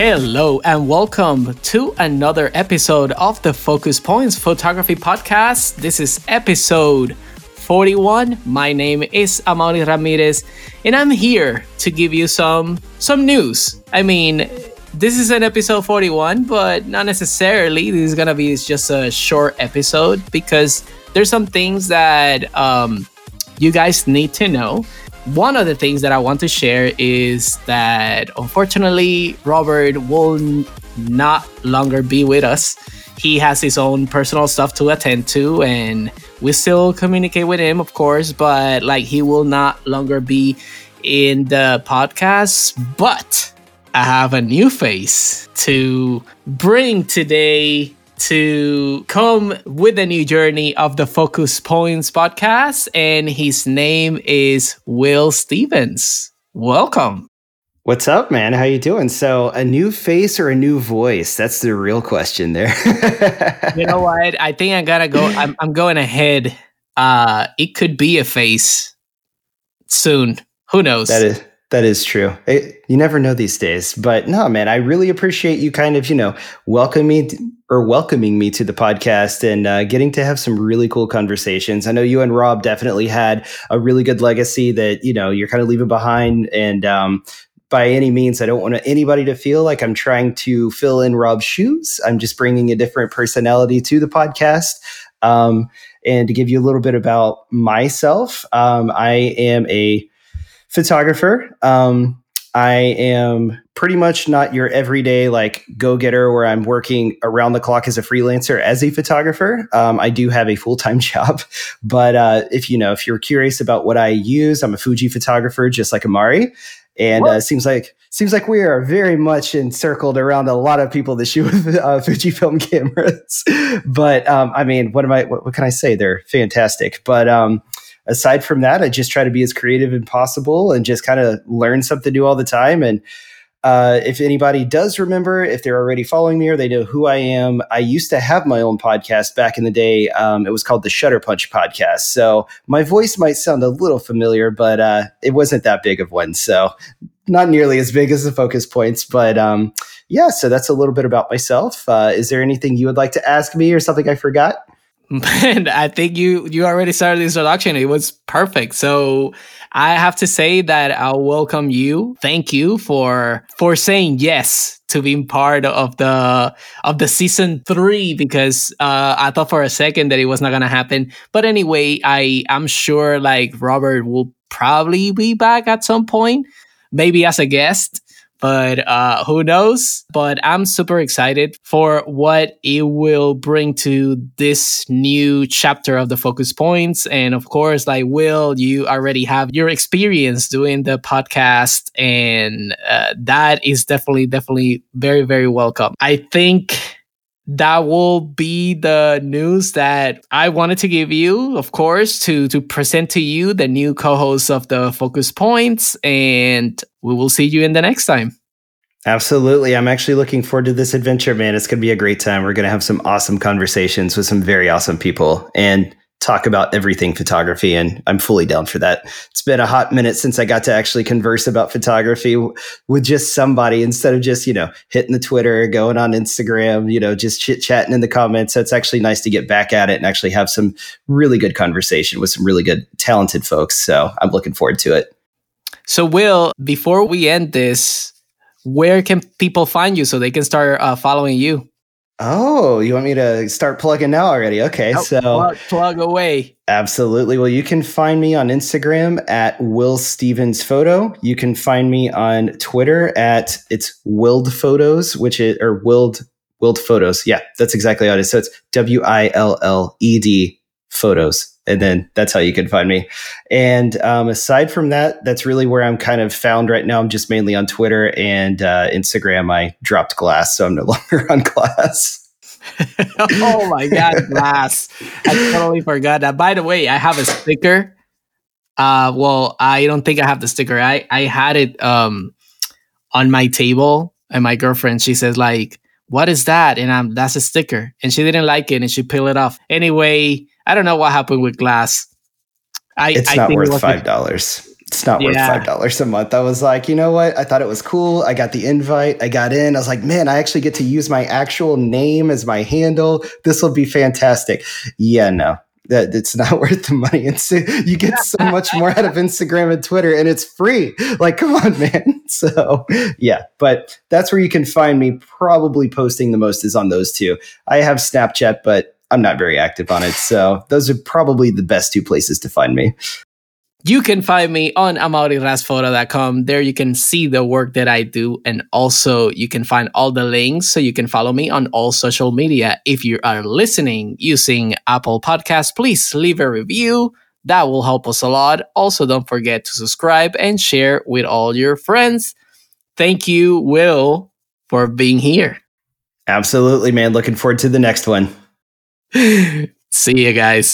Hello and welcome to another episode of the Focus Points Photography Podcast. This is episode 41. My name is Amaury Ramirez and I'm here to give you some some news. I mean, this is an episode 41, but not necessarily. This is gonna be just a short episode because there's some things that um, you guys need to know. One of the things that I want to share is that unfortunately, Robert will not longer be with us. He has his own personal stuff to attend to, and we still communicate with him, of course, but like he will not longer be in the podcast. But I have a new face to bring today to come with a new journey of the Focus Points podcast, and his name is Will Stevens. Welcome. What's up, man? How you doing? So, a new face or a new voice? That's the real question there. you know what? I think I gotta go. I'm, I'm going ahead. Uh, it could be a face soon. Who knows? That is that is true. It, you never know these days. But no, man, I really appreciate you kind of, you know, welcoming or welcoming me to the podcast and uh, getting to have some really cool conversations. I know you and Rob definitely had a really good legacy that, you know, you're kind of leaving behind. And um, by any means, I don't want anybody to feel like I'm trying to fill in Rob's shoes. I'm just bringing a different personality to the podcast. Um, and to give you a little bit about myself, um, I am a photographer. Um, I am pretty much not your everyday like go getter where I'm working around the clock as a freelancer as a photographer. Um, I do have a full time job, but uh, if you know if you're curious about what I use, I'm a Fuji photographer, just like Amaury, And uh, seems like seems like we are very much encircled around a lot of people that shoot with uh, Fujifilm cameras. but um, I mean, what am I? What, what, can I say? They're fantastic. But um, aside from that, I just try to be as creative as possible and just kind of learn something new all the time. And uh, if anybody does remember, if they're already following me or they know who I am, I used to have my own podcast back in the day. Um, it was called the Shutter Punch Podcast. So my voice might sound a little familiar, but uh, it wasn't that big of one. So not nearly as big as the focus points, but um, yeah. So that's a little bit about myself. Uh, is there anything you would like to ask me or something I forgot? And I think you you already started the introduction. It was perfect. So I have to say that I'll welcome you. Thank you for for saying yes to being part of the of the season three because uh, I thought for a second that it was not gonna happen. But anyway, I I'm sure like Robert will probably be back at some point, maybe as a guest but uh, who knows? But I'm super excited for what it will bring to this new chapter of the focus points. And of course, like Will, you already have your experience doing the podcast, and uh, that is definitely, definitely very, very welcome. I think that will be the news that I wanted to give you, of course, to to present to you the new co-host of the Focus Points, and we will see you in the next time. Absolutely. I'm actually looking forward to this adventure, man. It's going to be a great time. We're going to have some awesome conversations with some very awesome people and talk about everything photography. And I'm fully down for that. It's been a hot minute since I got to actually converse about photography with just somebody instead of just, you know, hitting the Twitter, going on Instagram, you know, just chit chatting in the comments. So it's actually nice to get back at it and actually have some really good conversation with some really good, talented folks. So I'm looking forward to it. So, Will, before we end this, where can people find you so they can start uh, following you? Oh, you want me to start plugging now already? Okay, oh, so plug, plug, away. Absolutely. Well, you can find me on Instagram at Will Stevens Photo. You can find me on Twitter at it's Willed Photos, which is or Willed Willed Photos. Yeah, that's exactly how it is. So it's W I L L E D Photos and then that's how you can find me. And um, aside from that, that's really where I'm kind of found right now. I'm just mainly on Twitter and uh, Instagram. I dropped Glass, so I'm no longer on Glass. oh my god, Glass! I totally forgot that. By the way, I have a sticker. Uh, well, I don't think I have the sticker. I I had it um on my table, and my girlfriend she says like, "What is that?" And I'm that's a sticker, and she didn't like it, and she peeled it off. Anyway, I don't know what happened with glass. I, it's I not worth five dollars. it's not worth five dollars a month. I was like, you know what? I thought it was cool. I got the invite. I got in. I was like, man, I actually get to use my actual name as my handle. This will be fantastic. Yeah, no, that it's not worth the money. And so you get so much more out of Instagram and Twitter, and it's free. Like, come on, man. So yeah, but that's where you can find me. Probably posting the most is on those two. I have Snapchat, but I'm not very active on it. So those are probably the best two places to find me. You can find me on amaurirasfoto.com. There you can see the work that I do. And also you can find all the links so you can follow me on all social media. If you are listening using Apple Podcasts, please leave a review. That will help us a lot. Also, don't forget to subscribe and share with all your friends. Thank you, Will, for being here. Absolutely, man. Looking forward to the next one. See you guys.